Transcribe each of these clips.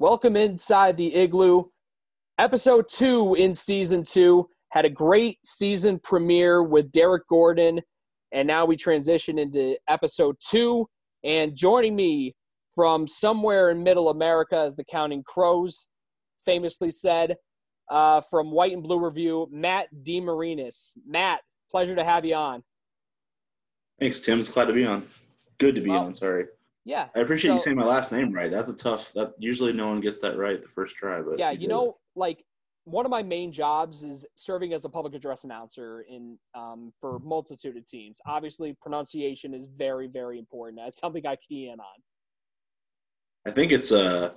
Welcome inside the igloo. Episode two in season two had a great season premiere with Derek Gordon, and now we transition into episode two. And joining me from somewhere in Middle America, as the Counting Crows famously said, uh, from White and Blue Review, Matt DeMarinis. Matt, pleasure to have you on. Thanks, Tim. It's glad to be on. Good to be Well, on. Sorry. Yeah. I appreciate you saying my last name right. That's a tough. That usually no one gets that right the first try. But yeah you you know like one of my main jobs is serving as a public address announcer in um, for multitude of teams obviously pronunciation is very very important that's something i key in on I think it's uh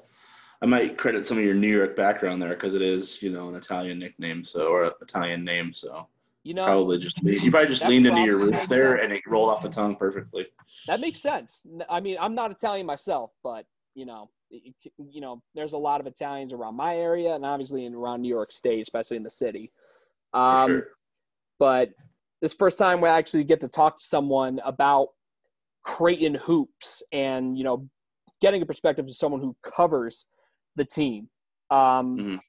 I might credit some of your New York background there because it is, you know, an Italian nickname, so or an Italian name. So you know probably just you probably just leaned into your roots there, sense. and it rolled off the tongue perfectly. that makes sense I mean i'm not italian myself but you know it- you know there's a lot of italians around my area and obviously in around new york state especially in the city um, sure. but this first time we actually get to talk to someone about Creighton hoops and you know getting a perspective of someone who covers the team. Um, Mhm.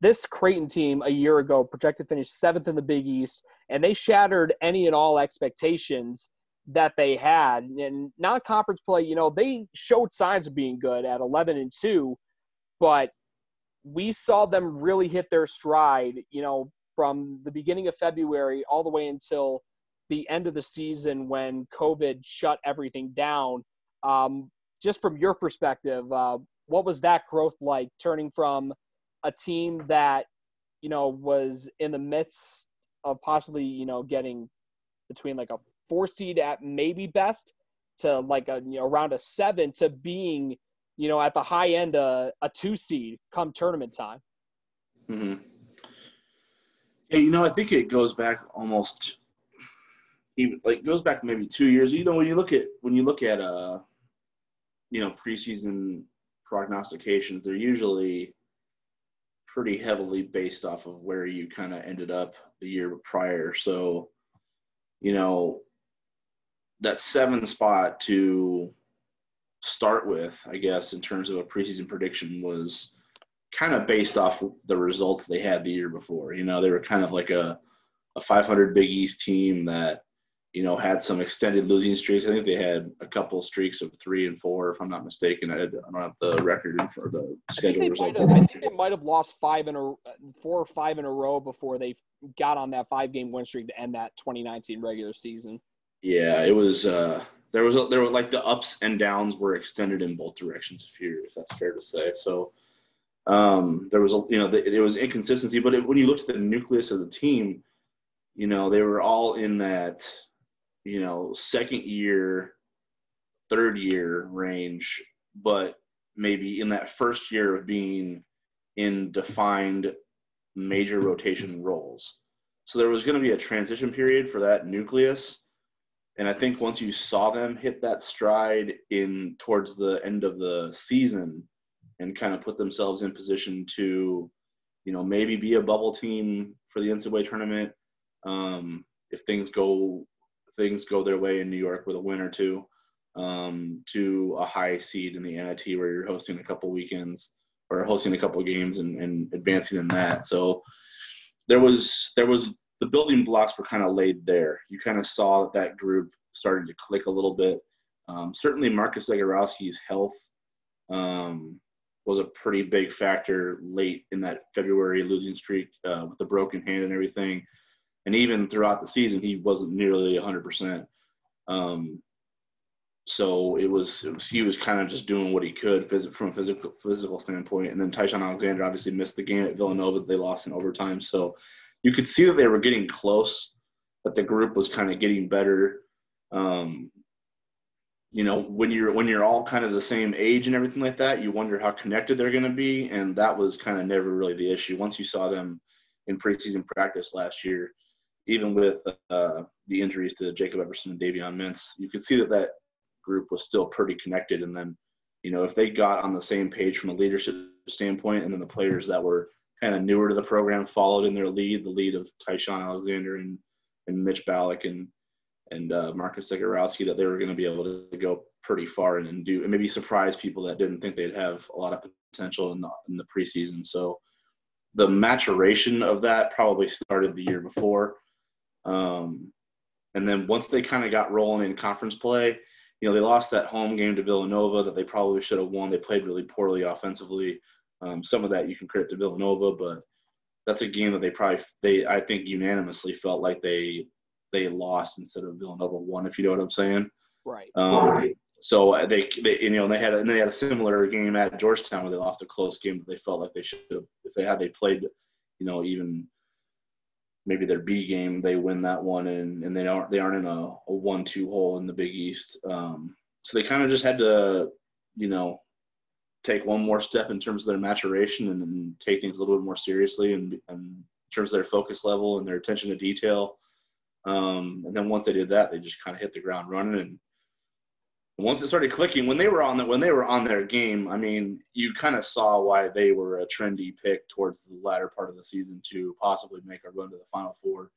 This Creighton team a year ago projected to finish seventh in the Big East, and they shattered any and all expectations that they had. And non-conference play, you know, they showed signs of being good at 11 and two, but we saw them really hit their stride. You know, from the beginning of February all the way until the end of the season when COVID shut everything down. Um, just from your perspective, uh, what was that growth like turning from a team that, you know, was in the midst of possibly, you know, getting between like a four seed at maybe best to like a, you know, around a seven to being, you know, at the high end, uh, a two seed come tournament time? hmm Yeah, you know, I think it goes back almost even like goes back maybe two years. You know, when you look at when you look at uh you know preseason prognostications, they're usually pretty heavily based off of where you kind of ended up the year prior. So, you know, that seven spot to start with, I guess, in terms of a preseason prediction was kind of based off the results they had the year before. You know, they were kind of like a, a 500 Big East team that, you know, had some extended losing streaks. I think they had a couple streaks of three and four, if I'm not mistaken. I, I don't have the record in for the schedule results. have, I think they might have lost five in a four or five in a row before they got on that five game win streak to end that 2019 regular season. Yeah, it was. Uh, there was a, there were like the ups and downs were extended in both directions. If you if that's fair to say. So um, there was a you know the, there was inconsistency, but it, when you looked at the nucleus of the team, you know they were all in that you know second year, third year range, but maybe in that first year of being in defined major rotation roles. So there was going to be a transition period for that nucleus. And I think once you saw them hit that stride in towards the end of the season and kind of put themselves in position to, you know, maybe be a bubble team for the NCAA tournament, um, if things go things go their way in New York with a win or two, um, to a high seed in the NIT where you're hosting a couple weekends or hosting a couple games and, and advancing in that. So there was there was the building blocks were kind of laid there. You kind of saw that that group started to click a little bit. Um, certainly, Marcus Zegarowski's health um, was a pretty big factor late in that February losing streak uh, with the broken hand and everything. And even throughout the season, he wasn't nearly 100%. Um, so it was, it was he was kind of just doing what he could phys- from a physical physical standpoint. And then Ty-Shon Alexander obviously missed the game at Villanova. They lost in overtime. So you could see that they were getting close, that the group was kind of getting better. Um, you know, when you're when you're all kind of the same age and everything like that, you wonder how connected they're going to be, and that was kind of never really the issue. Once you saw them in preseason practice last year, even with uh, the injuries to Jacob Epperson and Davion Mintz, you could see that that group was still pretty connected. And then, you know, if they got on the same page from a leadership standpoint, and then the players that were kind of newer to the program followed in their lead, the lead of Ty-Shon Alexander and and Mitch Ballock and and uh, Marcus Zegarowski, that they were going to be able to go pretty far and, and do and maybe surprise people that didn't think they'd have a lot of potential in the, in the preseason. So the maturation of that probably started the year before. Um, and then once they kind of got rolling in conference play, you know, they lost that home game to Villanova that they probably should have won. They played really poorly offensively. Um, some of that you can credit to Villanova, but that's a game that they probably they I think unanimously felt like they they lost instead of Villanova won. If you know what I'm saying. Right. Um, so they, they you know they had and they had a similar game at Georgetown where they lost a close game, but they felt like they should have if they had they played, you know, even maybe their B game, they win that one and, and they aren't they aren't in a, a one two hole in the Big East. Um, so they kind of just had to, you know, take one more step in terms of their maturation and, take things a little bit more seriously and, and in terms of their focus level and their attention to detail. Um, and then once they did that, they just kind of hit the ground running. And once it started clicking, when they were on the, when they were on their game, I mean, you kind of saw why they were a trendy pick towards the latter part of the season to possibly make a run to the Final Four,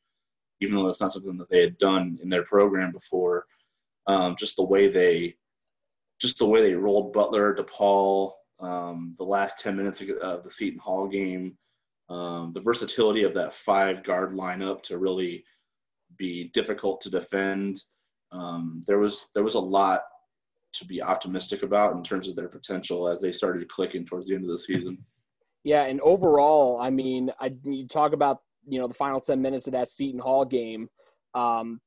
even though that's not something that they had done in their program before. Um, just the way they just the way they rolled Butler, DePaul, um, the last 10 minutes of the Seton Hall game, um, the versatility of that five guard lineup to really be difficult to defend. Um, there was there was a lot to be optimistic about in terms of their potential as they started clicking towards the end of the season. Yeah, and overall, I mean, I you talk about you know the final ten minutes of that Seton Hall game. Um,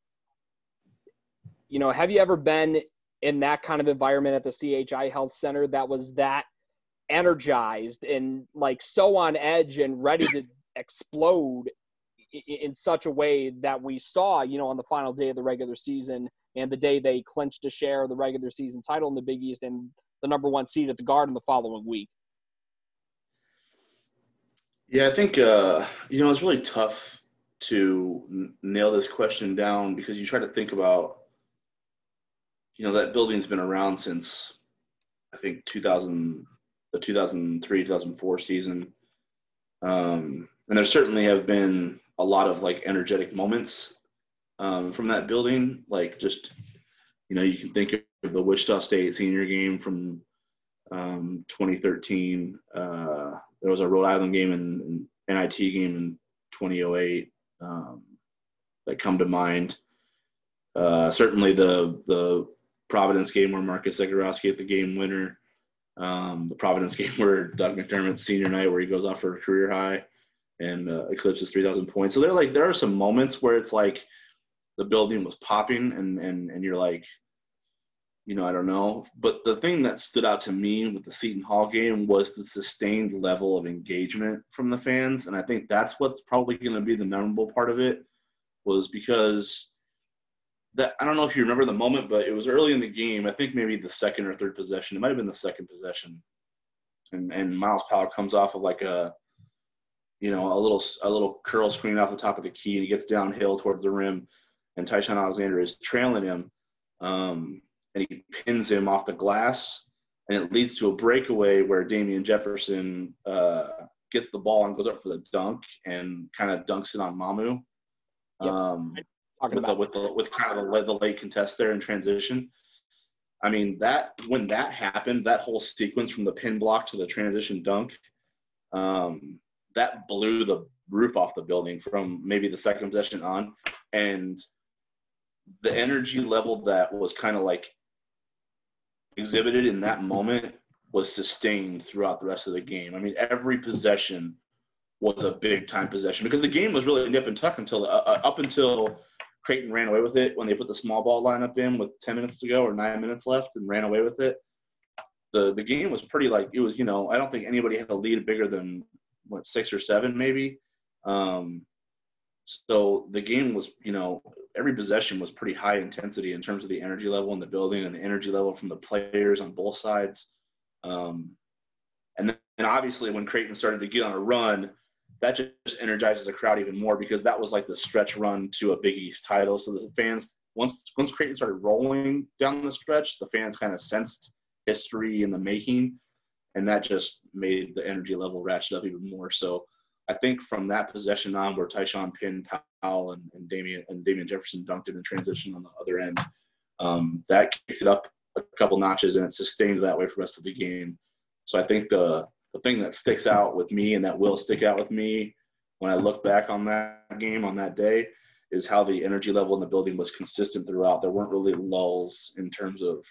you know, have you ever been in that kind of environment at the CHI Health Center that was that energized and like so on edge and ready to explode in such a way that we saw, you know, on the final day of the regular season and the day they clinched a share of the regular season title in the Big East and the number one seed at the Garden the following week. Yeah, I think uh, you know it's really tough to n- nail this question down because you try to think about you know that building's been around since I think 2000 the 2003 2004 season um, and there certainly have been a lot of like energetic moments um, from that building like just you know you can think of the Wichita State senior game from um, 2013 uh, there was a Rhode Island game and NIT game in 2008 um, that come to mind uh, certainly the the Providence game where Marcus Zegarowski hit the game winner. Um, the Providence game where Doug McDermott's senior night where he goes off for a career high and uh, eclipses 3,000 points. So they're like there are some moments where it's like the building was popping and and and you're like, you know, I don't know. But the thing that stood out to me with the Seton Hall game was the sustained level of engagement from the fans, and I think that's what's probably going to be the memorable part of it was because that I don't know if you remember the moment, but it was early in the game. I think maybe the second or third possession. It might have been the second possession, and and Myles Powell comes off of like a, you know, a little a little curl screen off the top of the key, and he gets downhill towards the rim, and Ty-Shon Alexander is trailing him, um, and he pins him off the glass, and it leads to a breakaway where Damien Jefferson uh, gets the ball and goes up for the dunk and kind of dunks it on Mamu. Yep. Um, talking with about the, with the with kind of the, the late contest there in transition. I mean that when that happened, that whole sequence from the pin block to the transition dunk, um, that blew the roof off the building from maybe the second possession on, and the energy level that was kind of like exhibited in that moment was sustained throughout the rest of the game. I mean, every possession was a big time possession because the game was really nip and tuck until uh, uh up until Creighton ran away with it when they put the small ball lineup in with 10 minutes to go or nine minutes left and ran away with it. The the game was pretty like it was, you know, I don't think anybody had a lead bigger than what six or seven maybe. Um, so the game was, you know, every possession was pretty high intensity in terms of the energy level in the building and the energy level from the players on both sides. Um, and then and obviously when Creighton started to get on a run, that just energizes the crowd even more because that was like the stretch run to a Big East title. So the fans, once once Creighton started rolling down the stretch, the fans kind of sensed history in the making, and that just made the energy level ratchet up even more. So I think from that possession on, where Ty-Shon pinned Powell and, and Damien and Damien Jefferson dunked in transition on the other end, um, that kicked it up a couple notches, and it sustained that way for the rest of the game. So I think the the thing that sticks out with me and that will stick out with me when I look back on that game on that day is how the energy level in the building was consistent throughout. There weren't really lulls in terms of,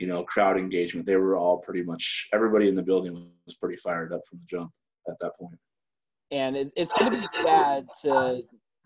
you know, crowd engagement. They were all pretty much everybody in the building was pretty fired up from the jump at that point. And it's going to be sad to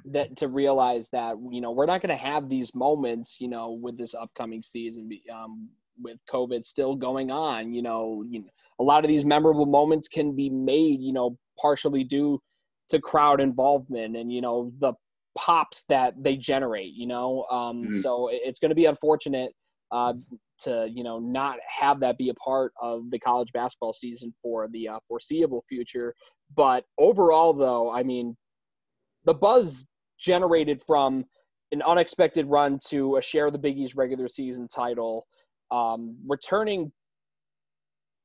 that to realize that you know we're not going to have these moments, you know, with this upcoming season. Um, with COVID still going on, you know, you know, a lot of these memorable moments can be made, you know, partially due to crowd involvement and you know the pops that they generate you know um, mm-hmm. so it's going to be unfortunate uh, to you know not have that be a part of the college basketball season for the uh, foreseeable future but overall though i mean the buzz generated from an unexpected run to a share of the big east regular season title um, returning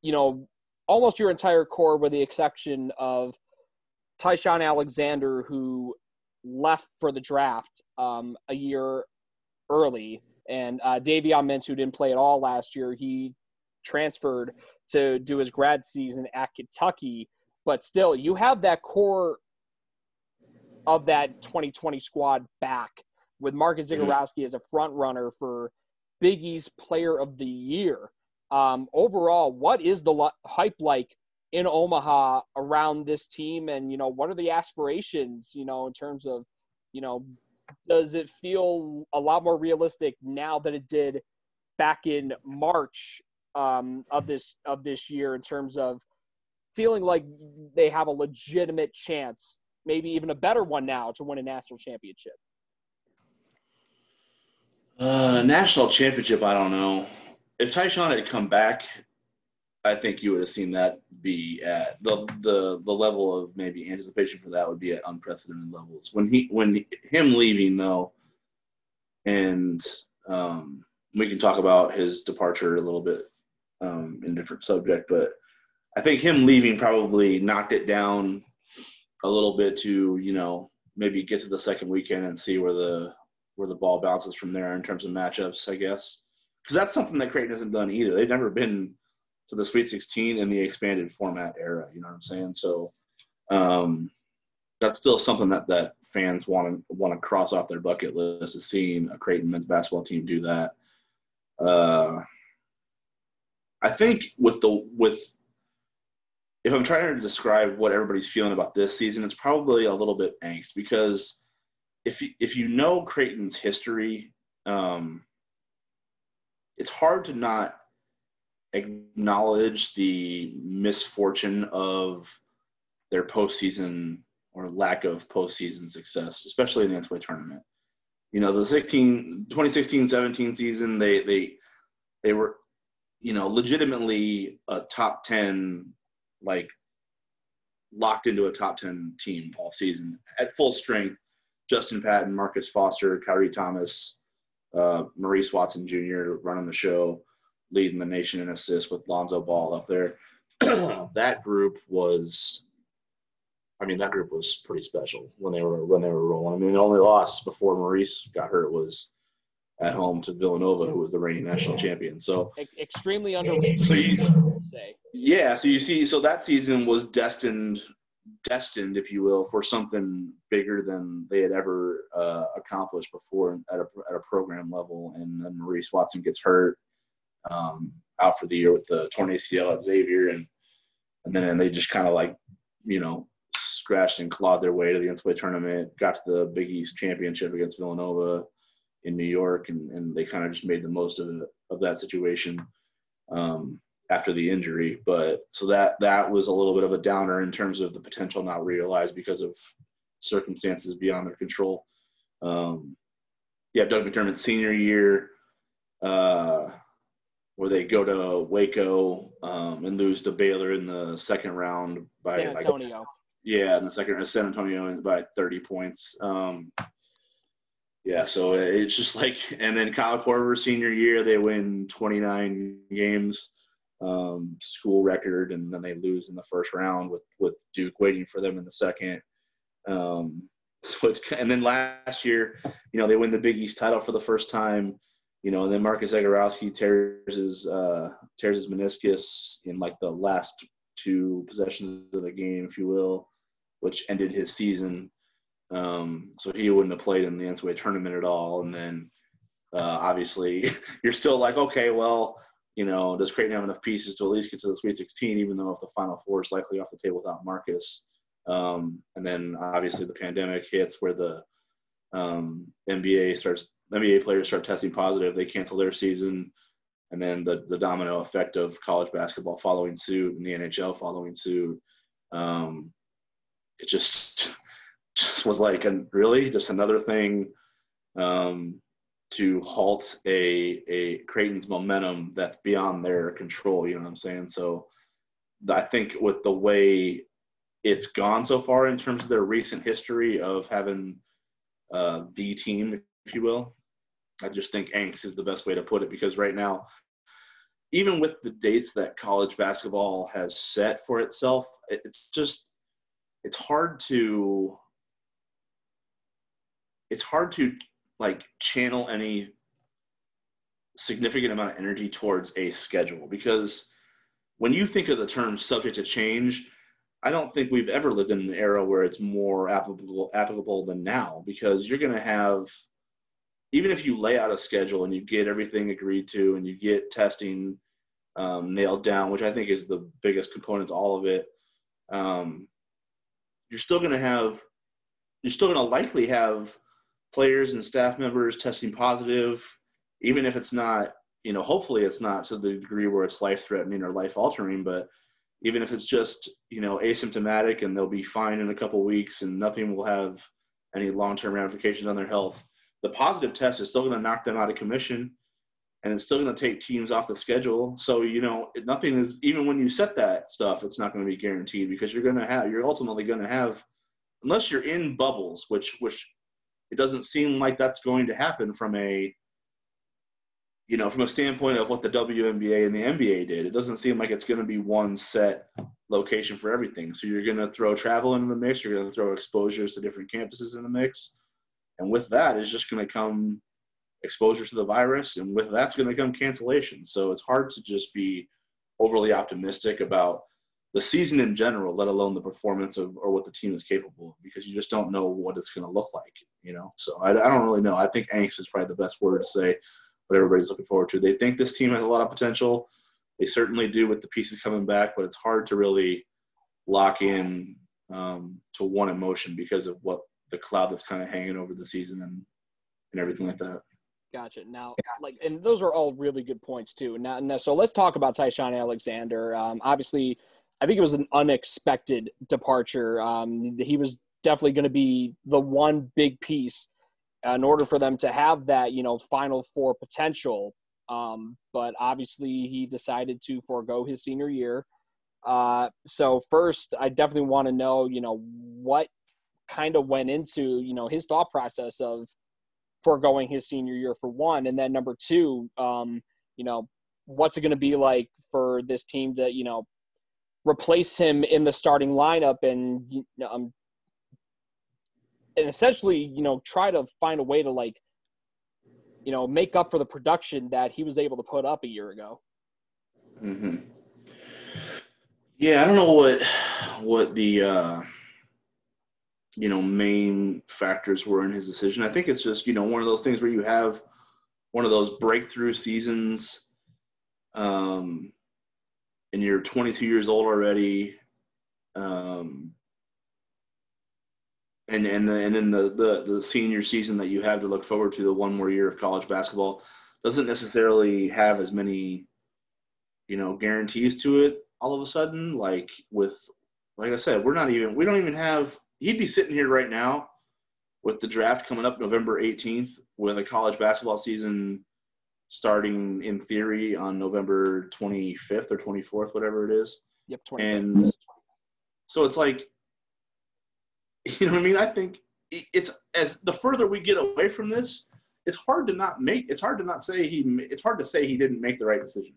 you know almost your entire core with the exception of Ty-Shon Alexander, who left for the draft um, a year early, and uh, Davion Mintz, who didn't play at all last year, he transferred to do his grad season at Kentucky. But still, you have that core of that 2020 squad back with Marcus mm-hmm. As a front runner for Big East Player of the Year. Um, overall, what is the hype like in Omaha around this team and you know what are the aspirations you know in terms of you know does it feel a lot more realistic now than it did back in March um, of this of this year in terms of feeling like they have a legitimate chance maybe even a better one now to win a national championship uh, national championship i don't know if Ty-Shon had come back I think you would have seen that be at the the the level of maybe anticipation for that would be at unprecedented levels. When he when him leaving though, and um, we can talk about his departure a little bit um, in different subject, but I think him leaving probably knocked it down a little bit to you know maybe get to the second weekend and see where the where the ball bounces from there in terms of matchups, I guess, because that's something that Creighton hasn't done either. They've never been to the Sweet 16 in the expanded format era. You know what I'm saying? So um, that's still something that that fans want to want to cross off their bucket list is seeing a Creighton men's basketball team do that. Uh, I think with the with if I'm trying to describe what everybody's feeling about this season, it's probably a little bit angst because if you, if you know Creighton's history, um, it's hard to not acknowledge the misfortune of their postseason or lack of postseason success, especially in the NCAA tournament. You know, the 16, 2016-17 season, they they they were, you know, legitimately a top 10, like locked into a top 10 team all season at full strength. Justin Patton, Marcus Foster, Khyri Thomas, uh, Maurice Watson Jr. running the show leading the nation in assists with Lonzo Ball up there. that group was, I mean, that group was pretty special when they were when they were rolling. I mean, the only loss before Maurice got hurt was at home to Villanova, who was the reigning national champion. So extremely underrated. So you, yeah, so you see, so that season was destined, destined, if you will, for something bigger than they had ever uh, accomplished before at a at a program level. And then Maurice Watson gets hurt um, out for the year with the torn ACL at Xavier, and and then and they just kind of like you know scratched and clawed their way to the NCAA tournament, got to the Big East championship against Villanova in New York, and, and they kind of just made the most of of that situation. Um, after the injury. But so that that was a little bit of a downer in terms of the potential not realized because of circumstances beyond their control. Um, yeah, Doug McDermott's senior year. Uh, where they go to Waco um, and lose to Baylor in the second round by San Antonio. Like, yeah, in the second San Antonio by 30 points. Um, yeah, so it's just like, and then Kyle Korver senior year, they win 29 games, um, school record, and then they lose in the first round with with Duke waiting for them in the second. Um, so it's and then last year, you know, they win the Big East title for the first time you know, and then Marcus Zegarowski tears his uh, tears his meniscus in like the last two possessions of the game, if you will, which ended his season. Um, so he wouldn't have played in the NCAA tournament at all. And then uh, obviously you're still like, okay, well, you know, does Creighton have enough pieces to at least get to the Sweet 16, even though if the Final Four is likely off the table without Marcus? Um, and then obviously the pandemic hits where the um, NBA starts, NBA players start testing positive, they cancel their season, and then the the domino effect of college basketball following suit and the NHL following suit. Um, it just just was like, and really, just another thing um, to halt a a Creighton's momentum that's beyond their control. You know what I'm saying? So I think with the way it's gone so far in terms of their recent history of having uh, the team, if you will, I just think angst is the best way to put it because right now, even with the dates that college basketball has set for itself, it, it's just it's hard to it's hard to like channel any significant amount of energy towards a schedule. Because when you think of the term subject to change i don't think we've ever lived in an era where it's more applicable applicable than now. Because you're going to have even if you lay out a schedule and you get everything agreed to and you get testing um, nailed down which i think is the biggest component to all of it um, you're still going to have you're still going to likely have players and staff members testing positive, even if it's not, you know, hopefully it's not to the degree where it's life threatening or life altering, but even if it's just, you know, asymptomatic and they'll be fine in a couple weeks and nothing will have any long term ramifications on their health, the positive test is still going to knock them out of commission and it's still going to take teams off the schedule. So, you know, nothing is, even when you set that stuff, it's not going to be guaranteed because you're going to have, you're ultimately going to have, unless you're in bubbles, which, which it doesn't seem like that's going to happen from a you know from a standpoint of what the WNBA and the NBA did. It doesn't seem like it's going to be one set location for everything. So you're going to throw travel into the mix. You're going to throw exposures to different campuses in the mix, and with that is just going to come exposure to the virus, and with that's going to come cancellation. So it's hard to just be overly optimistic about the season in general, let alone the performance of or what the team is capable of, because you just don't know what it's going to look like, you know. So I, I don't really know. I think angst is probably the best word to say what everybody's looking forward to. They think this team has a lot of potential. They certainly do with the pieces coming back, but it's hard to really lock in um, to one emotion because of what the cloud that's kind of hanging over the season and and everything like that. Gotcha. Now, like, and those are all really good points too. Now, so let's talk about Ty-Shon Alexander. Um, obviously, I think it was an unexpected departure. Um, he was definitely going to be the one big piece in order for them to have that, you know, Final Four potential. Um, but obviously, he decided to forego his senior year. Uh, so first, I definitely want to know, you know, what kind of went into, you know, his thought process of foregoing his senior year for one, and then number two, um, you know, what's it going to be like for this team to, you know, replace him in the starting lineup and um, and essentially you know try to find a way to like you know make up for the production that he was able to put up a year ago. Mm-hmm. Yeah, I don't know what what the uh, you know main factors were in his decision. I think it's just you know one of those things where you have one of those breakthrough seasons. Um, and you're 22 years old already, um, and and the, and then the, the the senior season that you have to look forward to, the one more year of college basketball, doesn't necessarily have as many, you know, guarantees to it. All of a sudden, like with, like I said, we're not even we don't even have. He'd be sitting here right now with the draft coming up November 18th with a college basketball season starting in theory on November 25th or 24th, whatever it is. Yep, 25th. And so it's like, you know what I mean? I think it's as the further we get away from this, it's hard to not make. It's hard to not say he. It's hard to say he didn't make the right decision.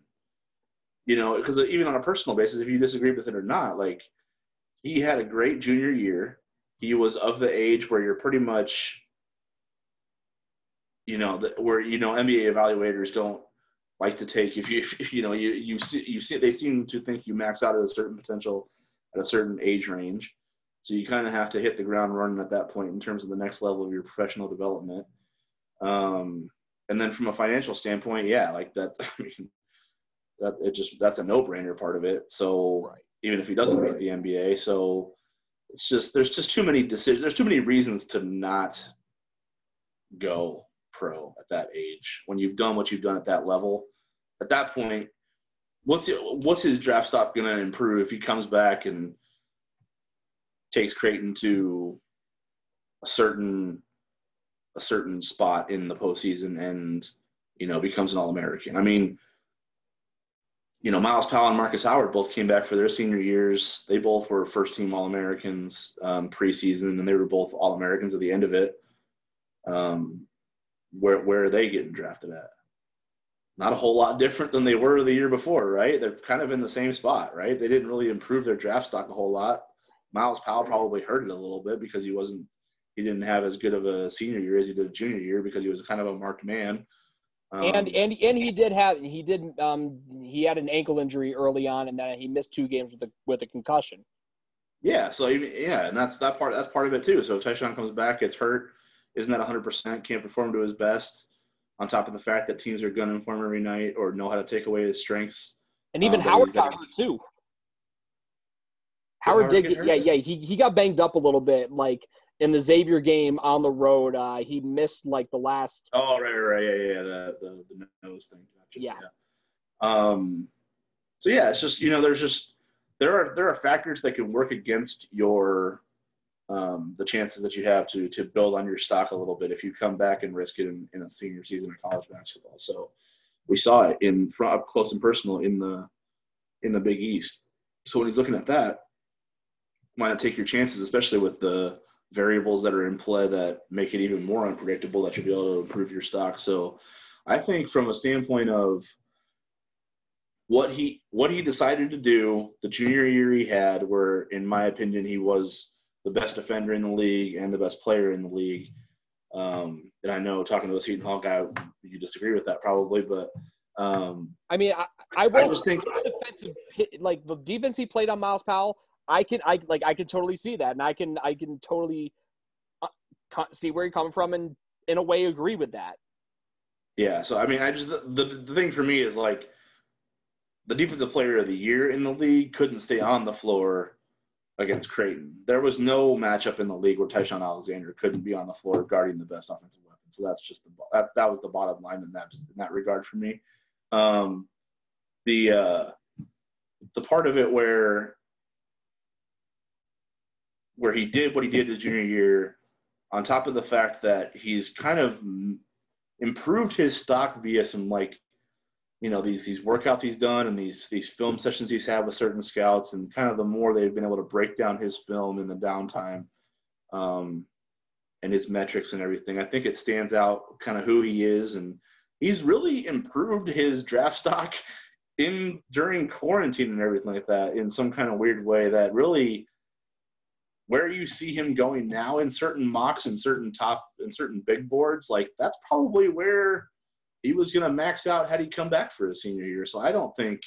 You know, because even on a personal basis, if you disagree with it or not, like he had a great junior year. He was of the age where you're pretty much you know, the, where you know NBA evaluators don't like to take if you if, you know you you see you see they seem to think you max out at a certain potential at a certain age range. So you kind of have to hit the ground running at that point in terms of the next level of your professional development. Um, and then from a financial standpoint, yeah, like that. I mean, that it just that's a no-brainer part of it. So right. even if he doesn't right. make the NBA, so it's just there's just too many decisions. There's too many reasons to not go pro at that age when you've done what you've done at that level. At that point, what's it, what's his draft stock going to improve if he comes back and takes Creighton to a certain a certain spot in the postseason and you know becomes an All American. I mean, you know, Myles Powell and Marcus Howard both came back for their senior years. They both were first team All Americans um, preseason, and they were both All Americans at the end of it. Um, where where are they getting drafted at? Not a whole lot different than they were the year before, right? They're kind of in the same spot, right? They didn't really improve their draft stock a whole lot. Myles Powell probably hurt it a little bit because he wasn't he didn't have as good of a senior year as he did a junior year because he was kind of a marked man. Um, and and and he did have he did um he had an ankle injury early on and then he missed two games with a with a concussion. Yeah, so yeah, and that's that part that's part of it too. So if Ty-Shon comes back, gets hurt, isn't at 100 percent, can't perform to his best. On top of the fact that teams are gunning for him every night or know how to take away his strengths. And even um, Howard got hurt too. Howard did, get, yeah, yeah. He he got banged up a little bit. Like in the Xavier game on the road, uh, he missed like the last. Oh right, right, yeah, yeah, the the, the nose thing. Gotcha. Yeah. yeah. Um. So yeah, it's just you know, there's just there are there are factors that can work against your um, the chances that you have to to build on your stock a little bit if you come back and risk it in, in a senior season of college basketball. So we saw it in front up close and personal in the in the Big East. So when he's looking at that, why not take your chances, especially with the variables that are in play that make it even more unpredictable that you'll be able to improve your stock. So I think from a standpoint of what he what he decided to do the junior year he had where in my opinion he was the best defender in the league and the best player in the league um, and I know talking to a Seton Hall guy, you disagree with that probably, but um, I mean, I, I, was, I was thinking defensive, like the defense he played on Myles Powell. I can I like I can totally see that, and I can I can totally uh, see where you're coming from, and in a way agree with that. Yeah. So I mean, I just the, the, the thing for me is like the defensive player of the year in the league couldn't stay on the floor against Creighton. There was no matchup in the league where Ty-Shon Alexander couldn't be on the floor guarding the best offensive weapon. So that's just the that, that was the bottom line in that in that regard for me. Um, the uh, the part of it where where he did what he did his junior year, on top of the fact that he's kind of improved his stock via some like, you know, these these workouts he's done and these these film sessions he's had with certain scouts, and kind of the more they've been able to break down his film in the downtime, um, and his metrics and everything, I think it stands out kind of who he is, and he's really improved his draft stock in during quarantine and everything like that in some kind of weird way that really where you see him going now in certain mocks and certain top and certain big boards, like that's probably where he was going to max out had he come back for his senior year. So I don't think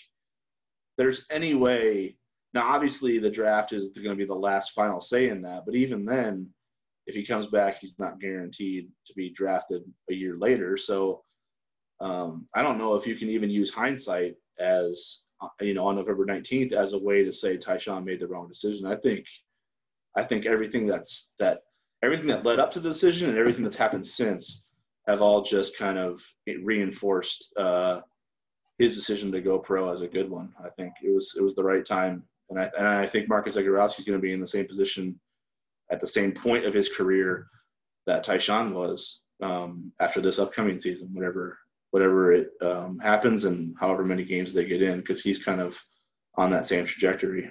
there's any way. Now, obviously, the draft is going to be the last final say in that, but even then, if he comes back, he's not guaranteed to be drafted a year later. So um, I don't know if you can even use hindsight as you know on November 19th as a way to say Ty-Shon made the wrong decision. I think I think everything that's that everything that led up to the decision and everything that's happened since have all just kind of reinforced uh, his decision to go pro as a good one. I think it was it was the right time, and I and I think Marcus Zegarowski is going to be in the same position at the same point of his career that Ty-Shon was um, after this upcoming season, whatever whatever it um, happens and however many games they get in, because he's kind of on that same trajectory.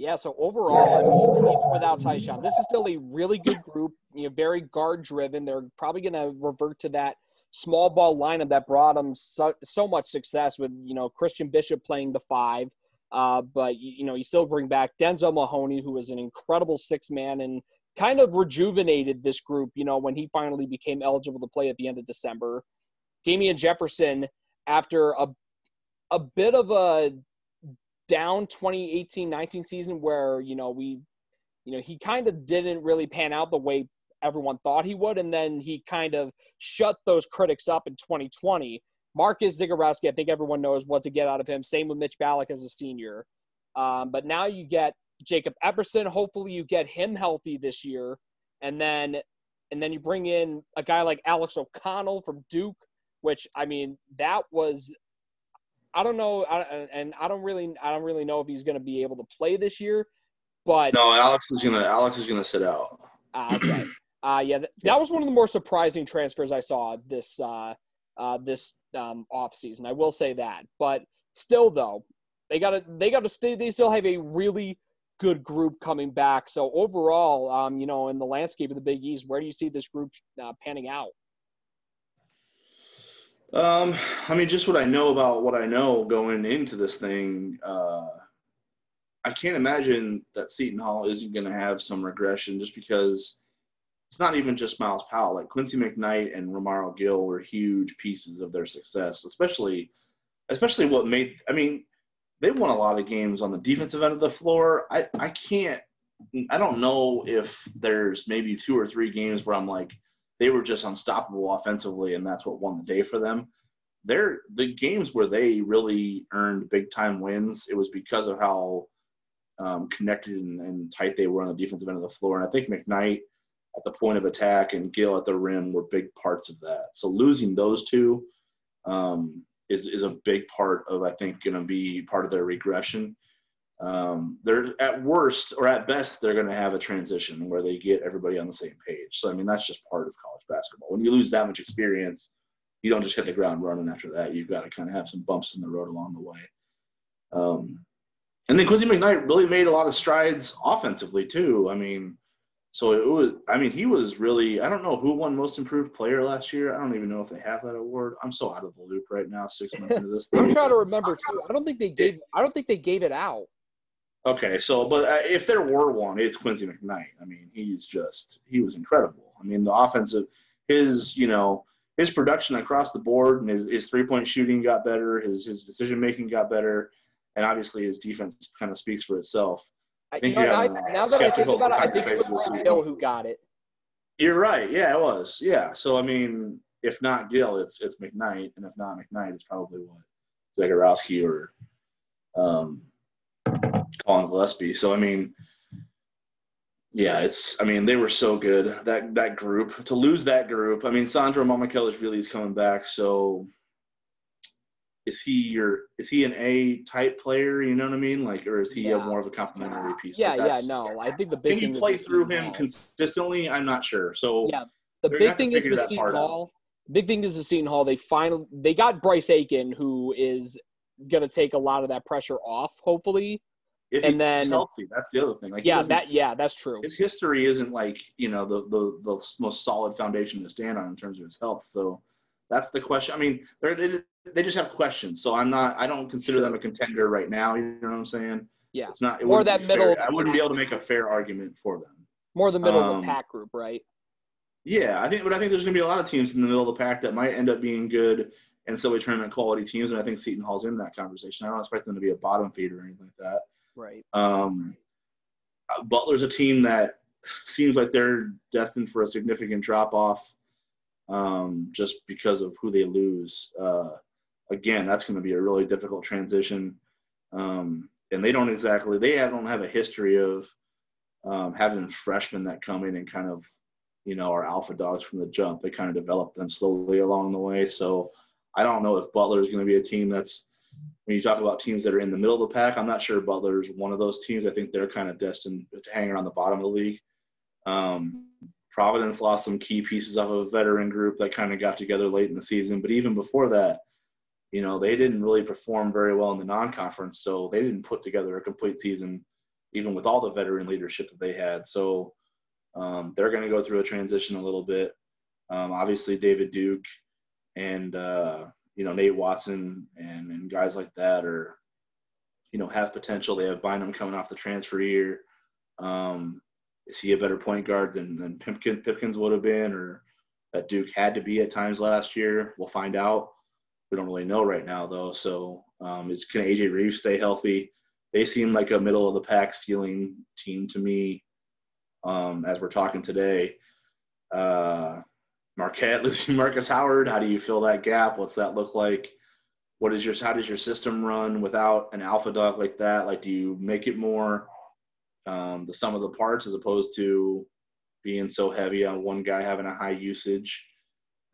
Yeah, so overall, I mean, even without Ty-Shon, this is still a really good group. You know, very guard driven. They're probably going to revert to that small ball lineup that brought them so, so much success with you know Christian Bishop playing the five. Uh, but you know, you still bring back Denzel Mahoney, who was an incredible six man and kind of rejuvenated this group, you know, when he finally became eligible to play at the end of December. Damien Jefferson, after a a bit of a down 2018-19 season where, you know, we you know, he kind of didn't really pan out the way everyone thought he would, and then he kind of shut those critics up in 2020. Marcus Zegarowski, I think everyone knows what to get out of him. Same with Mitch Ballock as a senior. Um, but now you get Jacob Epperson. Hopefully, you get him healthy this year, and then and then you bring in a guy like Alex O'Connell from Duke, which I mean that was I don't know, and I don't really I don't really know if he's going to be able to play this year, but no, Alex is gonna Alex is gonna sit out. Uh, okay. Uh, yeah, that, that was one of the more surprising transfers I saw this uh, uh, this um, off season. I will say that, but still, though, they got to they got to stay. They still have a really good group coming back. So overall, um, you know, in the landscape of the Big East, where do you see this group uh, panning out? Um, I mean, just what I know about what I know going into this thing, uh, I can't imagine that Seton Hall isn't going to have some regression just because it's not even just Myles Powell. Like Quincy McKnight and Romaro Gill were huge pieces of their success, especially especially what made I mean, they won a lot of games on the defensive end of the floor. I, I can't I don't know if there's maybe two or three games where I'm like they were just unstoppable offensively and that's what won the day for them. They're the games where they really earned big time wins, it was because of how um, connected and, and, tight they were on the defensive end of the floor. And I think McKnight at the point of attack and Gill at the rim were big parts of that. So losing those two um, is is a big part of I think going to be part of their regression. Um, they're at worst or at best they're going to have a transition where they get everybody on the same page. So I mean that's just part of college basketball. When you lose that much experience, you don't just hit the ground running after that. You've got to kind of have some bumps in the road along the way. Um, and then Quincy McKnight really made a lot of strides offensively too. I mean, so it was. I mean, he was really. I don't know who won Most Improved Player last year. I don't even know if they have that award. I'm so out of the loop right now. Six months into this. Thing. I'm trying to remember too. I don't think they gave. I don't think they gave it out. Okay, so but uh, if there were one, it's Quincy McKnight. I mean, he's just he was incredible. I mean, the offensive, his you know his production across the board and his, his three point shooting got better. His his decision making got better and obviously his defense kind of speaks for itself. I think you know, now, now that I think about it, I think it was Gill who got it. You're right. Yeah, it was. Yeah. So I mean, if not Gill, it's it's McKnight, and if not McKnight, it's probably what Zegarowski or um, Collin Gillespie. So I mean, yeah, it's. I mean, they were so good that that group. To lose that group, I mean, Sandro Mamukelashvili is coming back, so is he your is he an A type player? You know what I mean? Like, or is he yeah. a more of a complementary piece? Yeah, like yeah, no. I think the big can you play through him Hall. consistently? I'm not sure. So yeah, the big thing is with Seton Hall. Big thing is with Seton Hall. They finally they got Bryce Aiken, who is going to take a lot of that pressure off, hopefully. If and then healthy, that's the other thing. Like yeah, that yeah, that's true. His history isn't like you know the the the most solid foundation to stand on in terms of his health. So that's the question. I mean, they they just have questions. So I'm not. I don't consider sure. them a contender right now. You know what I'm saying? Yeah. It's not. It or that middle. I wouldn't be able to make a fair argument for them. More the middle um, of the um, pack group, right? Yeah, I think, but I think there's going to be a lot of teams in the middle of the pack that might end up being good and be tournament quality teams, and I think Seton Hall's in that conversation. I don't expect them to be a bottom feeder or anything like that. Right. Um, Butler's a team that seems like they're destined for a significant drop off um, just because of who they lose. Uh, again, that's going to be a really difficult transition. Um, and they don't exactly, they don't have a history of um, having freshmen that come in and kind of, you know, are alpha dogs from the jump. They kind of develop them slowly along the way. So I don't know if Butler is going to be a team that's, when you talk about teams that are in the middle of the pack, I'm not sure Butler is one of those teams. I think they're kind of destined to hang around the bottom of the league. Um, Providence lost some key pieces off of a veteran group that kind of got together late in the season. But even before that, you know, they didn't really perform very well in the non-conference, so they didn't put together a complete season, even with all the veteran leadership that they had. So um, they're going to go through a transition a little bit. Um, obviously, David Duke and uh, you know Nate Watson and and guys like that are, you know, have potential. They have Bynum coming off the transfer year. Um, is he a better point guard than than Pipkins, Pipkins would have been, or that Duke had to be at times last year? We'll find out. We don't really know right now though. So um, is can AJ Reeves stay healthy? They seem like a middle of the pack ceiling team to me. Um, as we're talking today, uh, Marquette losing Marcus Howard. How do you fill that gap? What's that look like? What is your how does your system run without an alpha dog like that? Like, do you make it more um, the sum of the parts as opposed to being so heavy on one guy having a high usage?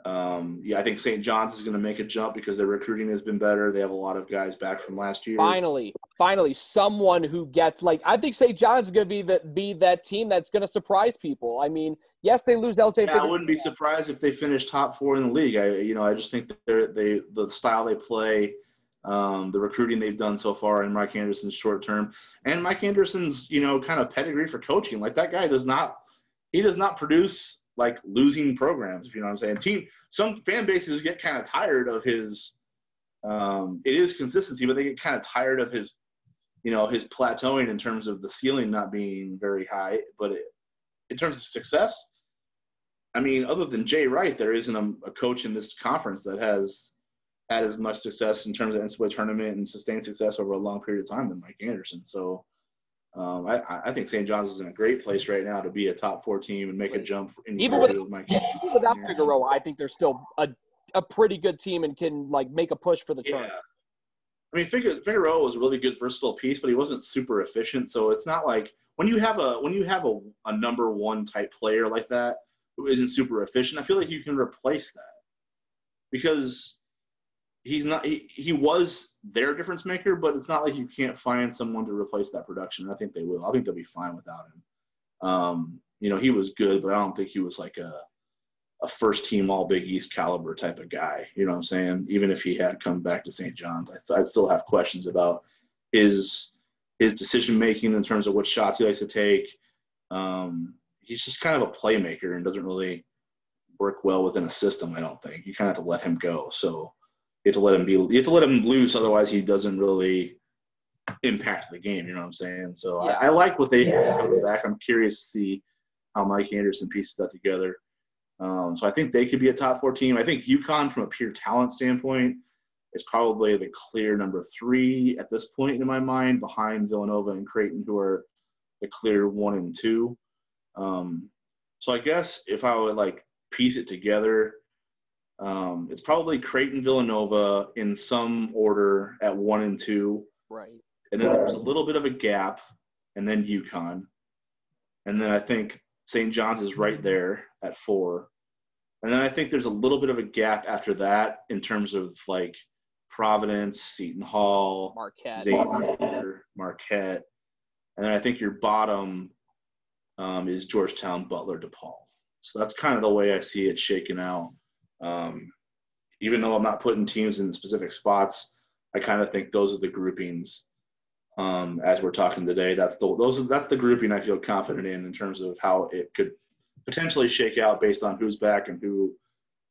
Um, yeah, I think St. John's is going to make a jump because their recruiting has been better. They have a lot of guys back from last year. Finally, finally, someone who gets like I think St. John's is going to be that be that team that's going to surprise people. I mean, yes, they lose LJ. Yeah, I wouldn't be surprised if they finish top four in the league. I, you know, I just think they're, they the style they play, um, the recruiting they've done so far in Mike Anderson's short term, and Mike Anderson's you know kind of pedigree for coaching. Like that guy does not, he does not produce like losing programs. If you know what I'm saying. Team, some fan bases get kind of tired of his. Um, it is consistency, but they get kind of tired of his, you know, his plateauing in terms of the ceiling not being very high. But it, in terms of success, I mean, other than Jay Wright, there isn't a, a, coach in this conference that has had as much success in terms of NCAA tournament and sustained success over a long period of time than Mike Anderson. So um, I, I, think St. John's is in a great place right now to be a top four team and make a jump. even with, Mike even without Figueroa, I think they're still a, a pretty good team and can like make a push for the. Yeah. I mean, Figueroa was a really good versatile piece, but he wasn't super efficient. So it's not like when you have a when you have a, a number one type player like that who isn't super efficient, I feel like you can replace that because he's not he, he was their difference maker, but it's not like you can't find someone to replace that production. I think they will. I think they'll be fine without him. Um, you know, he was good, but I don't think he was like a a first team all Big East caliber type of guy. You know what I'm saying? Even if he had come back to St. John's, I, I still have questions about his his decision making in terms of what shots he likes to take. Um, he's just kind of a playmaker and doesn't really work well within a system. I don't think you kind of have to let him go. So you have to let him be. You have to let him loose, otherwise he doesn't really impact the game. You know what I'm saying? So yeah. I, I, like what they have coming back. I'm curious to see how Mike Anderson pieces that together. Um, so I think they could be a top four team. I think UConn, from a pure talent standpoint, is probably the clear number three at this point in my mind, behind Villanova and Creighton, who are the clear one and two. Um, so I guess if I would like piece it together, um, it's probably Creighton Villanova in some order at one and two. Right. And then there's a little bit of a gap, and then UConn. And then I think St. John's is right there at four. And then I think there's a little bit of a gap after that in terms of like Providence, Seton Hall, Marquette, Xavier, Marquette, and then I think your bottom um, is Georgetown, Butler, DePaul. So that's kind of the way I see it shaking out. Um, even though I'm not putting teams in specific spots, I kind of think those are the groupings. Um, as we're talking today, that's the those are, that's the grouping I feel confident in in terms of how it could potentially shake out based on who's back and who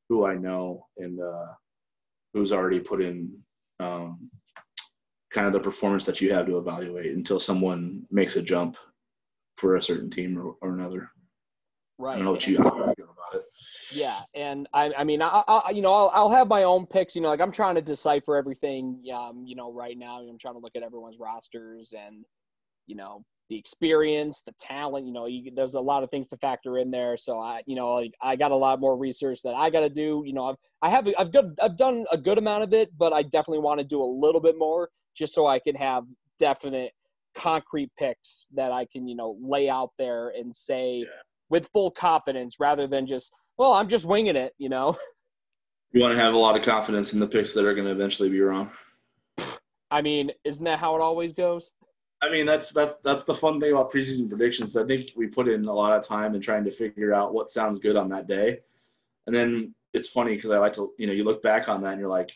who I know and uh, who's already put in um, kind of the performance that you have to evaluate until someone makes a jump for a certain team or, or another. Right. I don't know what you feel about it. Yeah, and I, I mean, I, I, you know, I'll, I'll have my own picks. You know, like I'm trying to decipher everything. Um, you know, right now I'm trying to look at everyone's rosters and, you know, the experience, the talent. You know, you, there's a lot of things to factor in there. So I, you know, like I got a lot more research that I got to do. You know, I've I have I've good I've done a good amount of it, but I definitely want to do a little bit more just so I can have definite concrete picks that I can you know lay out there and say yeah. with full confidence rather than just well I'm just winging it. You know. You want to have a lot of confidence in the picks that are going to eventually be wrong. I mean, isn't that how it always goes? I mean, that's that's that's the fun thing about preseason predictions. I think we put in a lot of time in trying to figure out what sounds good on that day, and then it's funny because I like to, you know, you look back on that and you're like,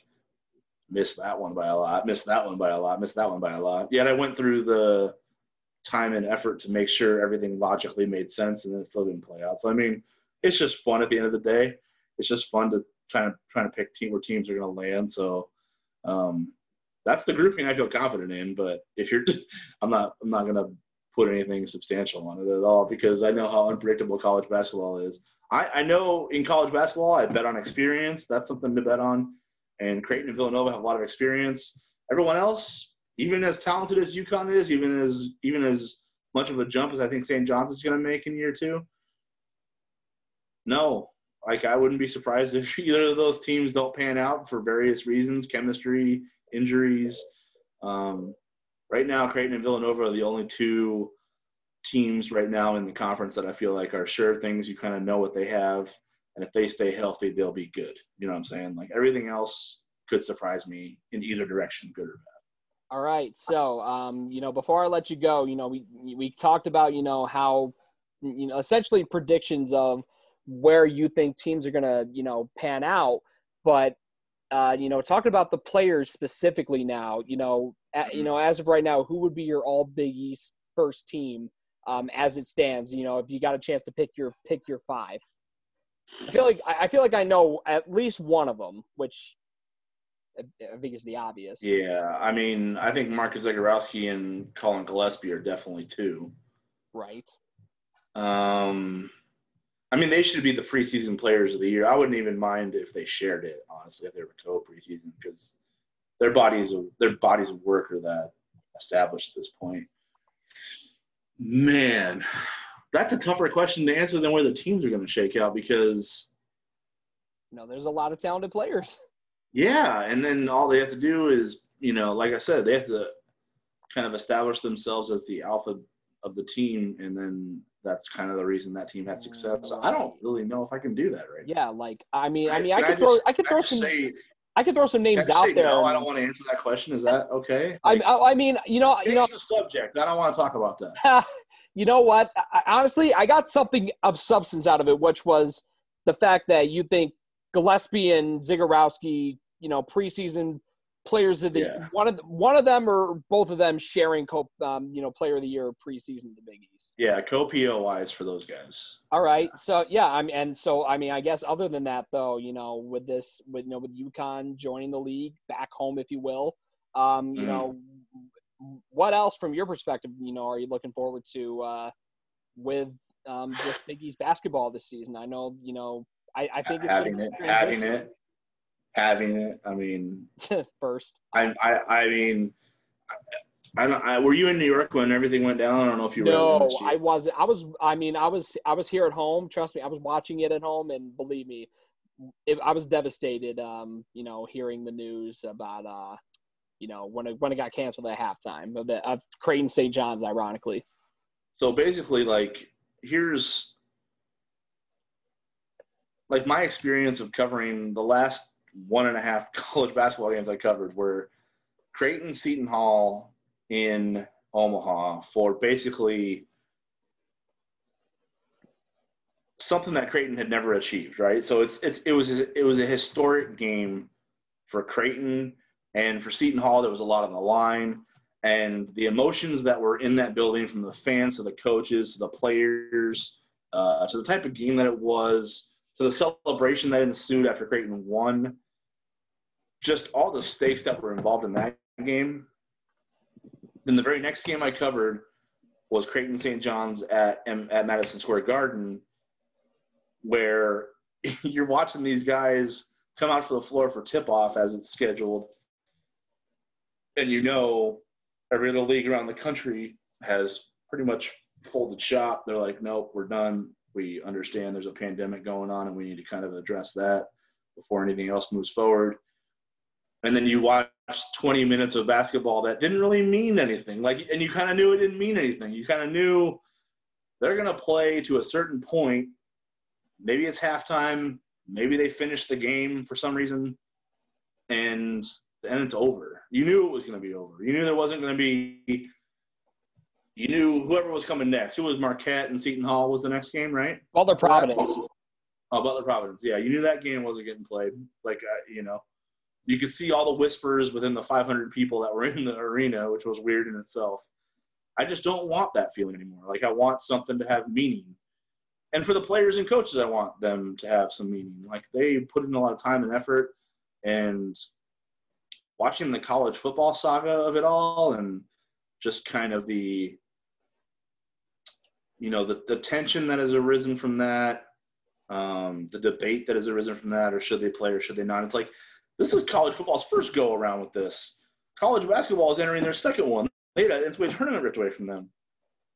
missed that one by a lot, missed that one by a lot, missed that one by a lot. Yet I went through the time and effort to make sure everything logically made sense, and then it still didn't play out. So I mean, it's just fun at the end of the day. It's just fun to try to try to pick team where teams are going to land. So um, that's the grouping I feel confident in. But if you're, I'm not, I'm not gonna put anything substantial on it at all because I know how unpredictable college basketball is. I, I know in college basketball, I bet on experience. That's something to bet on. And Creighton and Villanova have a lot of experience. Everyone else, even as talented as UConn is, even as even as much of a jump as I think St. John's is going to make in year two, no. Like I wouldn't be surprised if either of those teams don't pan out for various reasons, chemistry, injuries. Um, right now, Creighton and Villanova are the only two teams right now in the conference that I feel like are sure things. You kind of know what they have, and if they stay healthy, they'll be good. You know what I'm saying? Like everything else could surprise me in either direction, good or bad. All right. So, um, you know, before I let you go, you know, we we talked about you know how you know essentially predictions of where you think teams are gonna you know pan out, but uh, you know, talking about the players specifically now, you know, at, you know, as of right now, who would be your All Big East first team um, as it stands? You know, if you got a chance to pick your pick your five, I feel like I feel like I know at least one of them, which I think is the obvious. Yeah, I mean, I think Marcus Zegarowski and Collin Gillespie are definitely two. Right. Um, I mean, they should be the preseason players of the year. I wouldn't even mind if they shared it, honestly, if they were co preseason, because their bodies of their bodies of work are that established at this point. Man, that's a tougher question to answer than where the teams are going to shake out because. You know, there's a lot of talented players. Yeah, and then all they have to do is, you know, like I said, they have to kind of establish themselves as the alpha of the team, and then that's kind of the reason that team had success. I mm. don't really know if I can do that right. Yeah, now. like I mean, I mean, I, I could I throw, I could throw some. Say, I could throw some names out there. No, I don't want to answer that question. Is that okay? Like, I, oh, I mean, you know, you know, the subject. I don't want to talk about that. you know what? I, honestly, I got something of substance out of it, which was the fact that you think Gillespie and Zegarowski, you know, preseason players of the yeah. one of the, one of them or both of them sharing co um, you know player of the year preseason the Big East. Yeah, co POIs for those guys. All right, so yeah, I mean, and so I mean, I guess other than that though, you know, with this, with you know, with UConn joining the league back home, if you will, um, you mm. know, what else from your perspective, you know, are you looking forward to uh, with um, just Big East basketball this season? I know, you know, I, I think it's having it, having it having it. I mean, first. I, I, I mean, I, I, were you in New York when everything went down? I don't know if you were. No, I wasn't. I was. I mean, I was. I was here at home. Trust me, I was watching it at home, and believe me, it, I was devastated. Um, you know, hearing the news about uh, you know, when it when it got canceled at halftime of the of Creighton St. John's, ironically. So basically, like, here's like my experience of covering the last one and a half college basketball games I covered were Creighton Seton Hall in Omaha for basically something that Creighton had never achieved, right? So it's it's it was it was a historic game for Creighton and for Seton Hall. There was a lot on the line, and the emotions that were in that building, from the fans to the coaches to the players, uh, to the type of game that it was, to the celebration that ensued after Creighton won, just all the stakes that were involved in that game. Then the very next game I covered was Creighton St. John's at at Madison Square Garden, where you're watching these guys come out for the floor for tip off as it's scheduled, and you know every other league around the country has pretty much folded shop. They're like, nope, we're done we understand there's a pandemic going on and we need to kind of address that before anything else moves forward. And then you watch 20 minutes of basketball that didn't really mean anything. Like, and you kind of knew it didn't mean anything. You kind of knew they're going to play to a certain point. Maybe it's halftime. Maybe they finish the game for some reason, and and it's over. You knew it was going to be over. You knew there wasn't going to be you knew whoever was coming next. Who was Marquette and Seton Hall was the next game, right? Butler Providence. Oh, Butler Providence. Yeah, you knew that game wasn't getting played. Like, uh, you know, you could see all the whispers within the 500 people that were in the arena, which was weird in itself. I just don't want that feeling anymore. Like, I want something to have meaning. And for the players and coaches, I want them to have some meaning. Like, they put in a lot of time and effort. And watching the college football saga of it all and just kind of the you know, the, the tension that has arisen from that, um, the debate that has arisen from that, or should they play or should they not? It's like this is college football's first go around with this. College basketball is entering their second one. They had an NCAA tournament ripped away from them.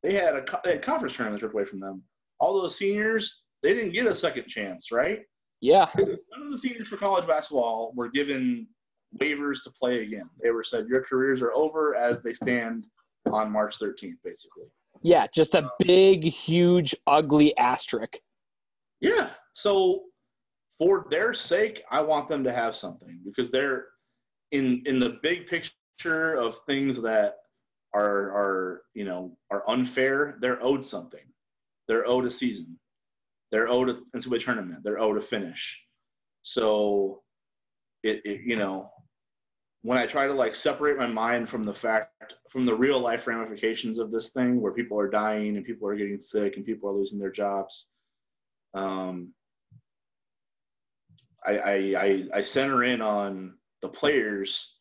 They had a they had conference tournaments ripped away from them. All those seniors, they didn't get a second chance, right? Yeah. None of the seniors for college basketball were given waivers to play again. They were said your careers are over as they stand on March 13th, basically. Yeah, just a um, big, huge, ugly asterisk. Yeah. So for their sake, I want them to have something because they're in in the big picture of things that are are you know are unfair. They're owed something. They're owed a season. They're owed a NCAA tournament. They're owed a finish. So it, it you know when I try to like separate my mind from the fact from the real life ramifications of this thing where people are dying and people are getting sick and people are losing their jobs um, I, I, I, I center in on the players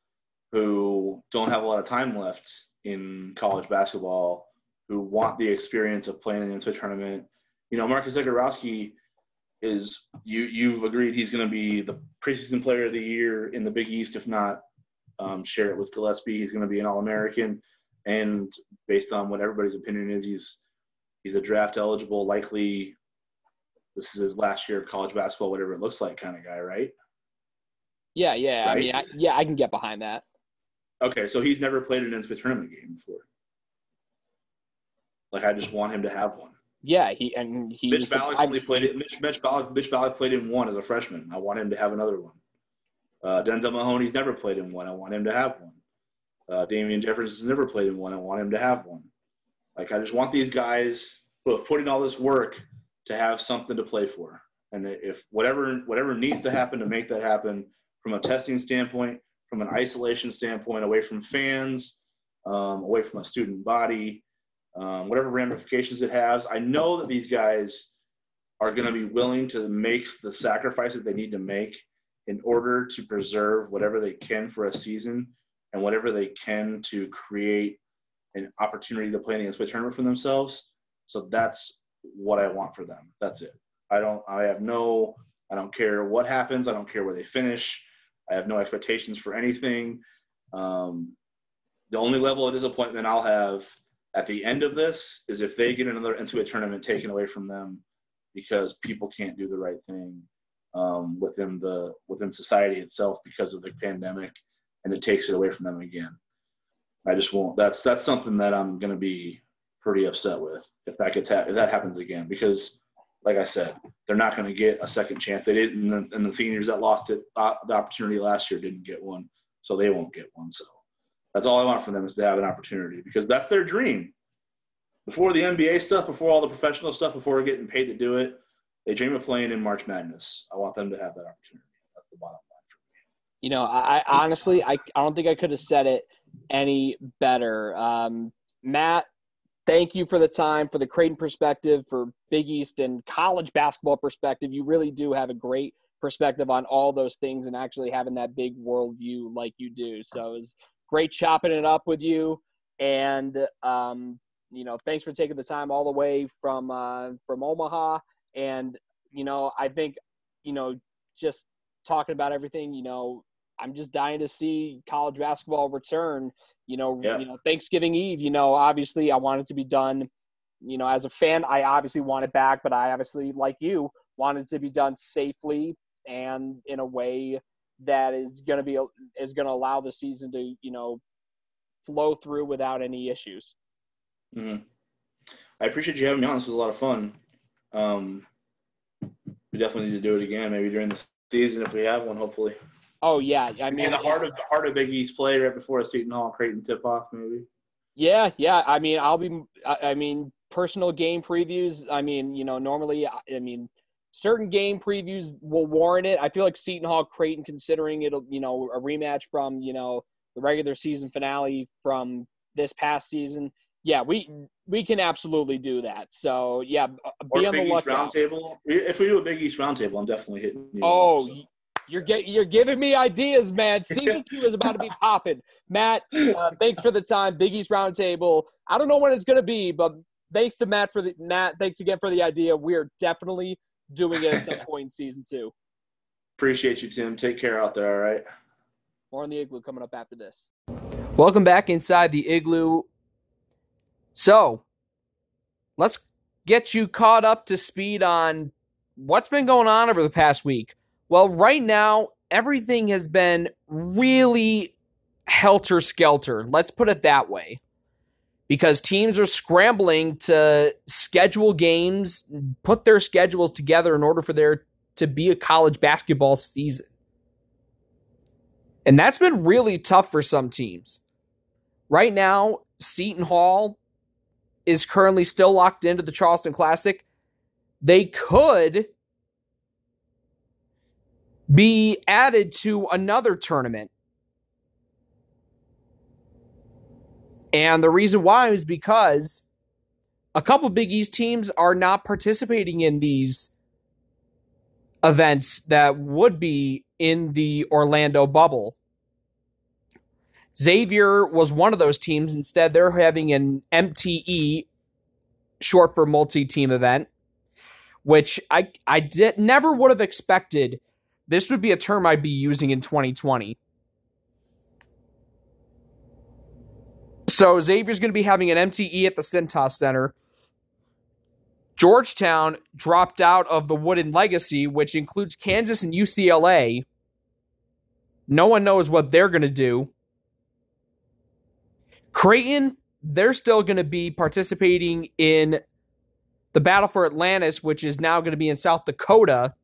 who don't have a lot of time left in college basketball who want the experience of playing in the NCAA tournament. You know, Marcus Zegarowski is you you've agreed he's going to be the preseason player of the year in the Big East, if not um, share it with Gillespie. He's going to be an All American, and based on what everybody's opinion is, he's he's a draft eligible, likely this is his last year of college basketball, whatever it looks like, kind of guy, right? Yeah, yeah. Right? I mean, I, yeah, I can get behind that. Okay, so he's never played an NCAA tournament game before. Like, I just want him to have one. Yeah, he and he. Mitch Ballock only played it. Mitch Mitch Ballock, Mitch Ballock played in one as a freshman. I want him to have another one. Uh, Denzel Mahoney's never played in one. I want him to have one. Uh, Damien Jefferson's never played in one. I want him to have one. Like I just want these guys who have put in all this work to have something to play for. And if whatever whatever needs to happen to make that happen, from a testing standpoint, from an isolation standpoint, away from fans, um, away from a student body, um, whatever ramifications it has, I know that these guys are going to be willing to make the sacrifices they need to make in order to preserve whatever they can for a season and whatever they can to create an opportunity to play in the NCAA tournament for themselves. So that's what I want for them. That's it. I don't. I have no. I don't care what happens. I don't care where they finish. I have no expectations for anything. Um, the only level of disappointment I'll have at the end of this is if they get another NCAA tournament taken away from them because people can't do the right thing um, within the within society itself because of the pandemic, and it takes it away from them again. I just won't. That's that's something that I'm going to be pretty upset with if that gets ha- if that happens again because like I said, they're not going to get a second chance. They didn't, and the, and the seniors that lost it uh, the opportunity last year didn't get one, so they won't get one. So that's all I want for them is to have an opportunity because that's their dream. Before the NBA stuff, before all the professional stuff, before getting paid to do it, they dream of playing in March Madness. I want them to have that opportunity. That's the bottom line for me. You know, I, honestly, I, I don't think I could have said it any better. Um, Matt, thank you for the time, for the Creighton perspective, for Big East and college basketball perspective. You really do have a great perspective on all those things and actually having that big worldview like you do. So it was great chopping it up with you. And, um, you know, thanks for taking the time all the way from uh, from Omaha. And, you know, I think, you know, just talking about everything, you know, I'm just dying to see college basketball return you know, yeah. you know, Thanksgiving Eve, you know, obviously I want it to be done. You know, as a fan, I obviously want it back, but I obviously, like you, want it to be done safely and in a way that is going to be is going to allow the season to you know flow through without any issues. Mm-hmm. I appreciate you having me on. This was a lot of fun. Um, we definitely need to do it again, maybe during the season if we have one. Hopefully. Oh yeah, I mean in the heart of the heart of Big East play right before a Seton Hall Creighton tip off, maybe. Yeah, yeah. I mean, I'll be. I mean, personal game previews. I mean, you know, normally, I mean, certain game previews will warrant it. I feel like Seton Hall Creighton, considering it'll, you know, a rematch from you know the regular season finale from this past season. Yeah, we we can absolutely do that. So yeah, be or on Big the lookout. Roundtable. If we do a Big East roundtable, I'm definitely hitting. You oh, so. You're get, you're giving me ideas, man. Season two is about to be popping. Matt, uh, thanks for the time. Big East Roundtable. I don't know when it's gonna be, but thanks to Matt for the Matt. Thanks again for the idea. We are definitely doing it at some point in season two. Appreciate you, Tim. Take care out there. All right. More on the igloo coming up after this. Welcome back inside the igloo. So, let's get you caught up to speed on what's been going on over the past week. Well, right now, everything has been really helter skelter. Let's put it that way. Because teams are scrambling to schedule games, put their schedules together in order for there to be a college basketball season. And that's been really tough for some teams. Right now, Seton Hall is currently still locked into the Charleston Classic. They could be added to another tournament. And the reason why is because a couple Big East teams are not participating in these events that would be in the Orlando bubble. Xavier was one of those teams. Instead, they're having an MTE, short for multi team event, which I, I did, never would have expected this would be a term I'd be using in 2020. So Xavier's going to be having an MTE at the Cintas Center. Georgetown dropped out of the Wooden Legacy, which includes Kansas and UCLA. No one knows what they're going to do. Creighton, they're still going to be participating in the Battle for Atlantis, which is now going to be in South Dakota.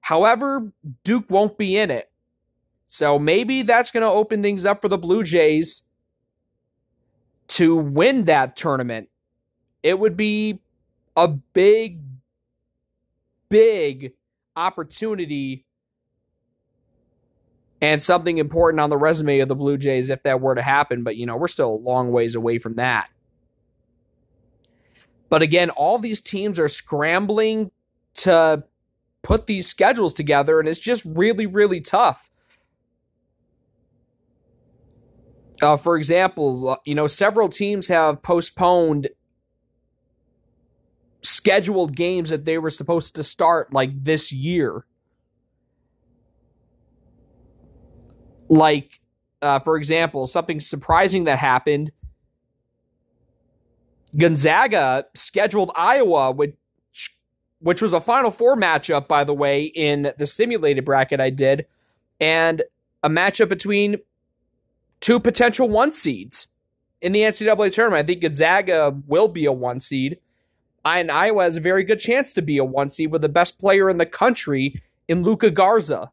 However, Duke won't be in it. So maybe that's going to open things up for the Blue Jays to win that tournament. It would be a big, big opportunity and something important on the resume of the Blue Jays if that were to happen. But, you know, we're still a long ways away from that. But again, all these teams are scrambling to put these schedules together, and it's just really, really tough. Uh, for example, uh, you know, several teams have postponed scheduled games that they were supposed to start like this year. Like, uh, for example, something surprising that happened Gonzaga scheduled Iowa, which, which was a Final Four matchup, by the way, in the simulated bracket I did, and a matchup between two potential one seeds in the NCAA tournament. I think Gonzaga will be a one seed. And Iowa has a very good chance to be a one seed with the best player in the country in Luka Garza.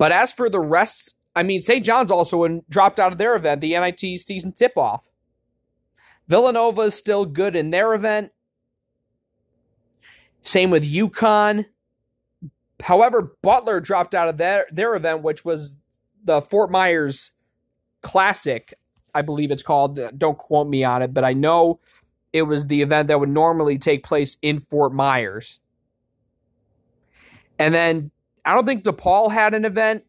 But as for the rest, I mean, St. John's also in, dropped out of their event, the NIT season tip off. Villanova is still good in their event. Same with UConn. However, Butler dropped out of their, their event, which was the Fort Myers Classic, I believe it's called. Don't quote me on it, but I know it was the event that would normally take place in Fort Myers. And then I don't think DePaul had an event.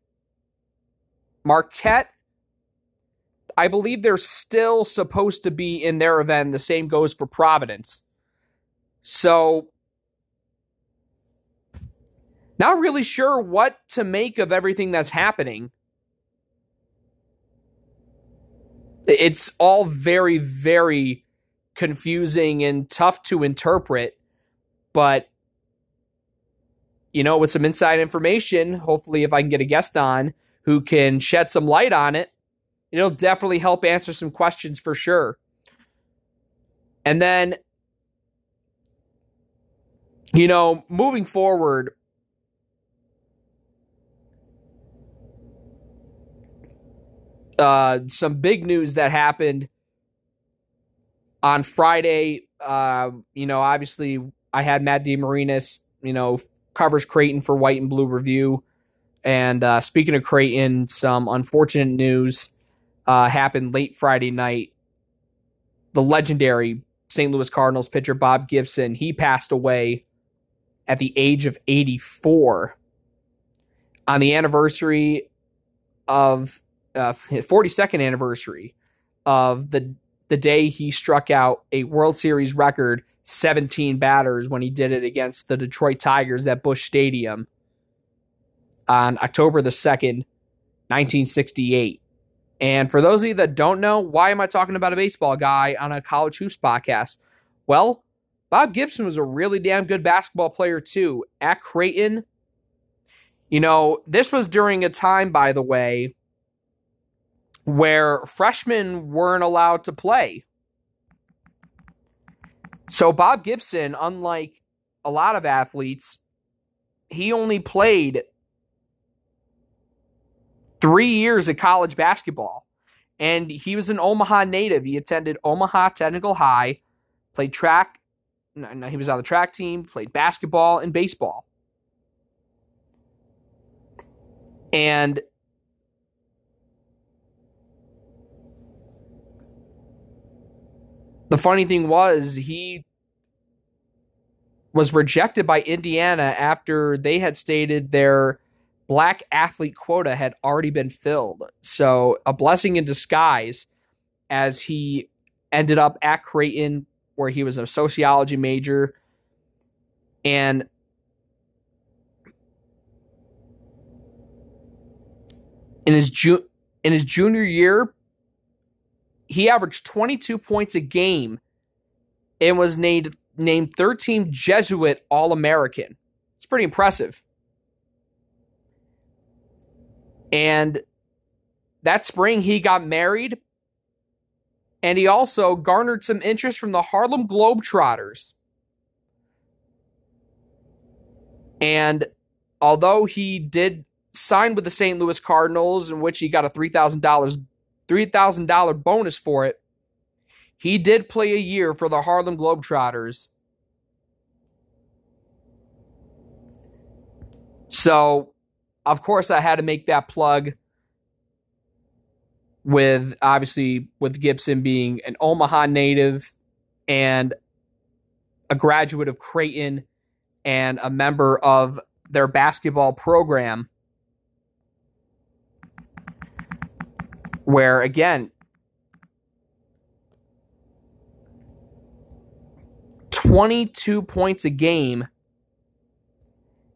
Marquette, I believe they're still supposed to be in their event. The same goes for Providence. So, not really sure what to make of everything that's happening. It's all very, very confusing and tough to interpret. But, you know, with some inside information, hopefully, if I can get a guest on who can shed some light on it, it'll definitely help answer some questions for sure. And then, you know, moving forward, uh, some big news that happened on Friday. Uh, you know, obviously, I had Matt DeMarinis, you know, covers Creighton for White and Blue Review. And uh, speaking of Creighton, some unfortunate news uh, happened late Friday night. The legendary St. Louis Cardinals pitcher Bob Gibson, he passed away at the age of 84 on the anniversary of uh, 42nd anniversary of the the day he struck out a World Series record 17 batters when he did it against the Detroit Tigers at Busch Stadium on October the 2nd, 1968. And for those of you that don't know, why am I talking about a baseball guy on a college hoops podcast? Well, Bob Gibson was a really damn good basketball player too at Creighton. You know, this was during a time, by the way, where freshmen weren't allowed to play. So Bob Gibson, unlike a lot of athletes, he only played three years of college basketball. And he was an Omaha native. He attended Omaha Technical High, played track. No, he was on the track team, played basketball and baseball. And the funny thing was he was rejected by Indiana after they had stated their black athlete quota had already been filled. So, a blessing in disguise as he ended up at Creighton, where he was a sociology major. And in his ju- in his junior year, he averaged 22 points a game and was named named third team Jesuit All American. It's pretty impressive. And that spring, he got married. And he also garnered some interest from the Harlem Globetrotters. And although he did sign with the St. Louis Cardinals, in which he got a $3,000 $3,000 bonus for it. He did play a year for the Harlem Globetrotters. So, of course, I had to make that plug with obviously with Gibson being an Omaha native and a graduate of Creighton and a member of their basketball program. Where again, 22 points a game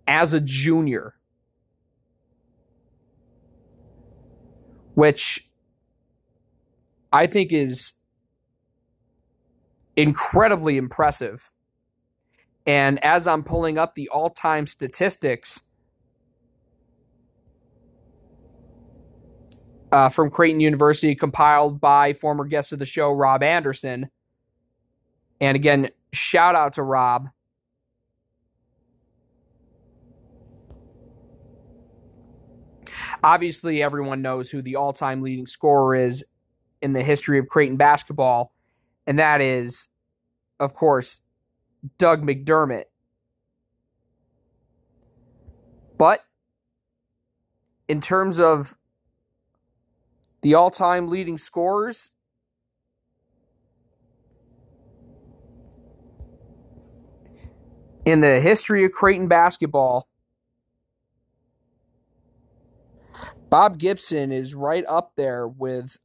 as a junior, which I think is incredibly impressive. And as I'm pulling up the all time statistics, uh, from Creighton University, compiled by former guest of the show, Rob Anderson. And again, shout out to Rob. Obviously, everyone knows who the all time leading scorer is in the history of Creighton basketball, and that is, of course, Doug McDermott. But in terms of the all time leading scorers. In the history of Creighton basketball, Bob Gibson is right up there with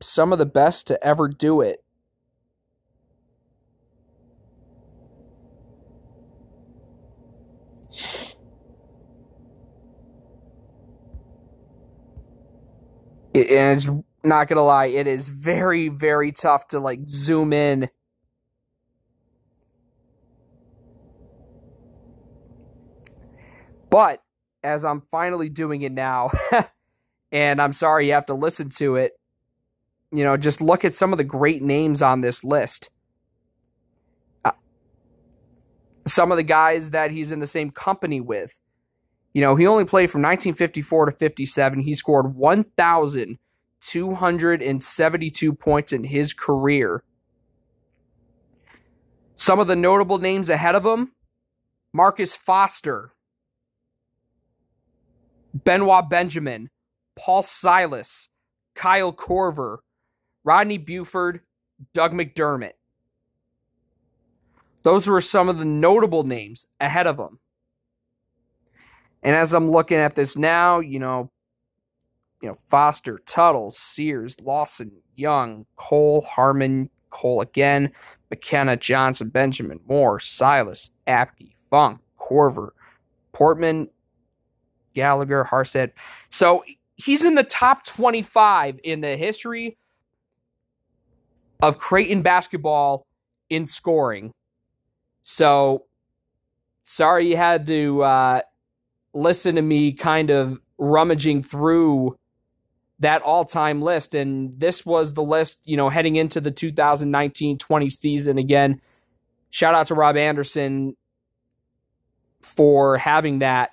some of the best to ever do it. It, and it's not gonna lie, it is very, very tough to like zoom in. But as I'm finally doing it now, and I'm sorry you have to listen to it, you know, just look at some of the great names on this list. Uh, some of the guys that he's in the same company with. You know, he only played from 1954 to 57. He scored 1,272 points in his career. Some of the notable names ahead of him Marcus Foster, Benoit Benjamin, Paul Silas, Kyle Korver, Rodney Buford, Doug McDermott. Those were some of the notable names ahead of him. And as I'm looking at this now, you know, you know, Foster, Tuttle, Sears, Lawson, Young, Cole, Harmon, Cole again, McKenna, Johnson, Benjamin, Moore, Silas, Apke, Funk, Korver, Portman, Gallagher, Harstad. So he's in the top 25 in the history of Creighton basketball in scoring. So sorry you had to uh, listen to me kind of rummaging through that all-time list. And this was the list you know heading into the 2019-20 season again. Shout out to rob anderson for having that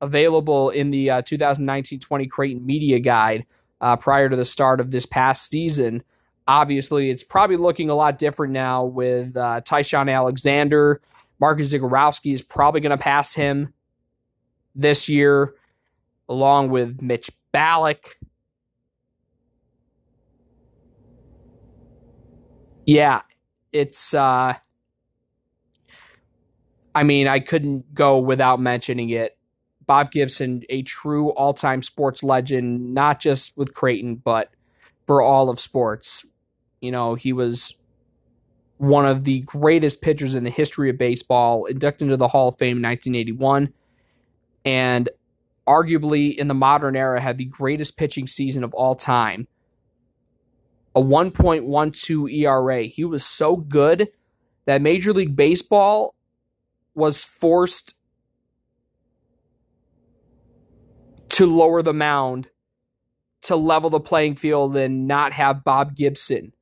available in the uh, 2019-20 creighton media guide uh, prior to the start of this past season. Obviously it's probably looking a lot different now with uh, Ty-Shon alexander. Marcus zegarowski is probably going to pass him this year along with mitch Ballock. Yeah, it's uh I mean, I couldn't go without mentioning it. Bob Gibson, a true all-time sports legend, not just with Creighton, but for all of sports. You know, he was one of the greatest pitchers in the history of baseball, inducted into the Hall of Fame in 1981. And arguably in the modern era had the greatest pitching season of all time. A 1.12 ERA. He was so good that Major League Baseball was forced to lower the mound to level the playing field and not have Bob Gibson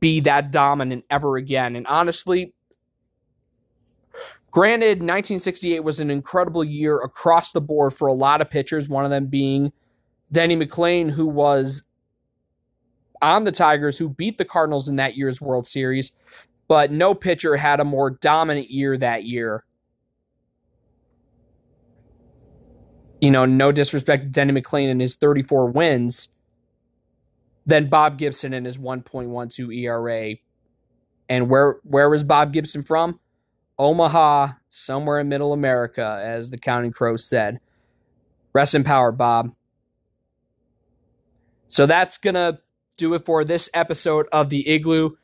be that dominant ever again. And honestly, Granted, 1968 was an incredible year across the board for a lot of pitchers, one of them being Denny McLain, who was on the Tigers, who beat the Cardinals in that year's World Series, but no pitcher had a more dominant year that year. You know, no disrespect to Denny McLain and his 34 wins, than Bob Gibson and his 1.12 ERA. And where where was Bob Gibson from? Omaha, somewhere in middle America, as the Counting Crows said. Rest in power, Bob. So that's going to do it for this episode of the Igloo.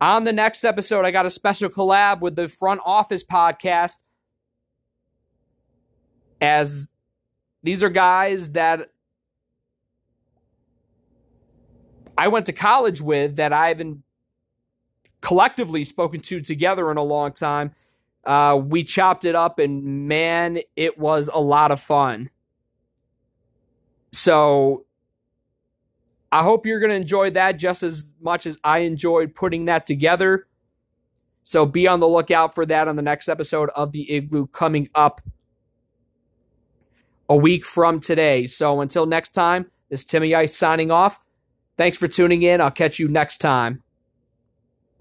On the next episode, I got a special collab with the Front Office podcast. As these are guys that I went to college with that I haven't collectively spoken to together in a long time. Uh, we chopped it up, and man, it was a lot of fun. So I hope you're going to enjoy that just as much as I enjoyed putting that together. So be on the lookout for that on the next episode of the Igloo coming up a week from today. So until next time, this is Timmy Ice signing off. Thanks for tuning in. I'll catch you next time.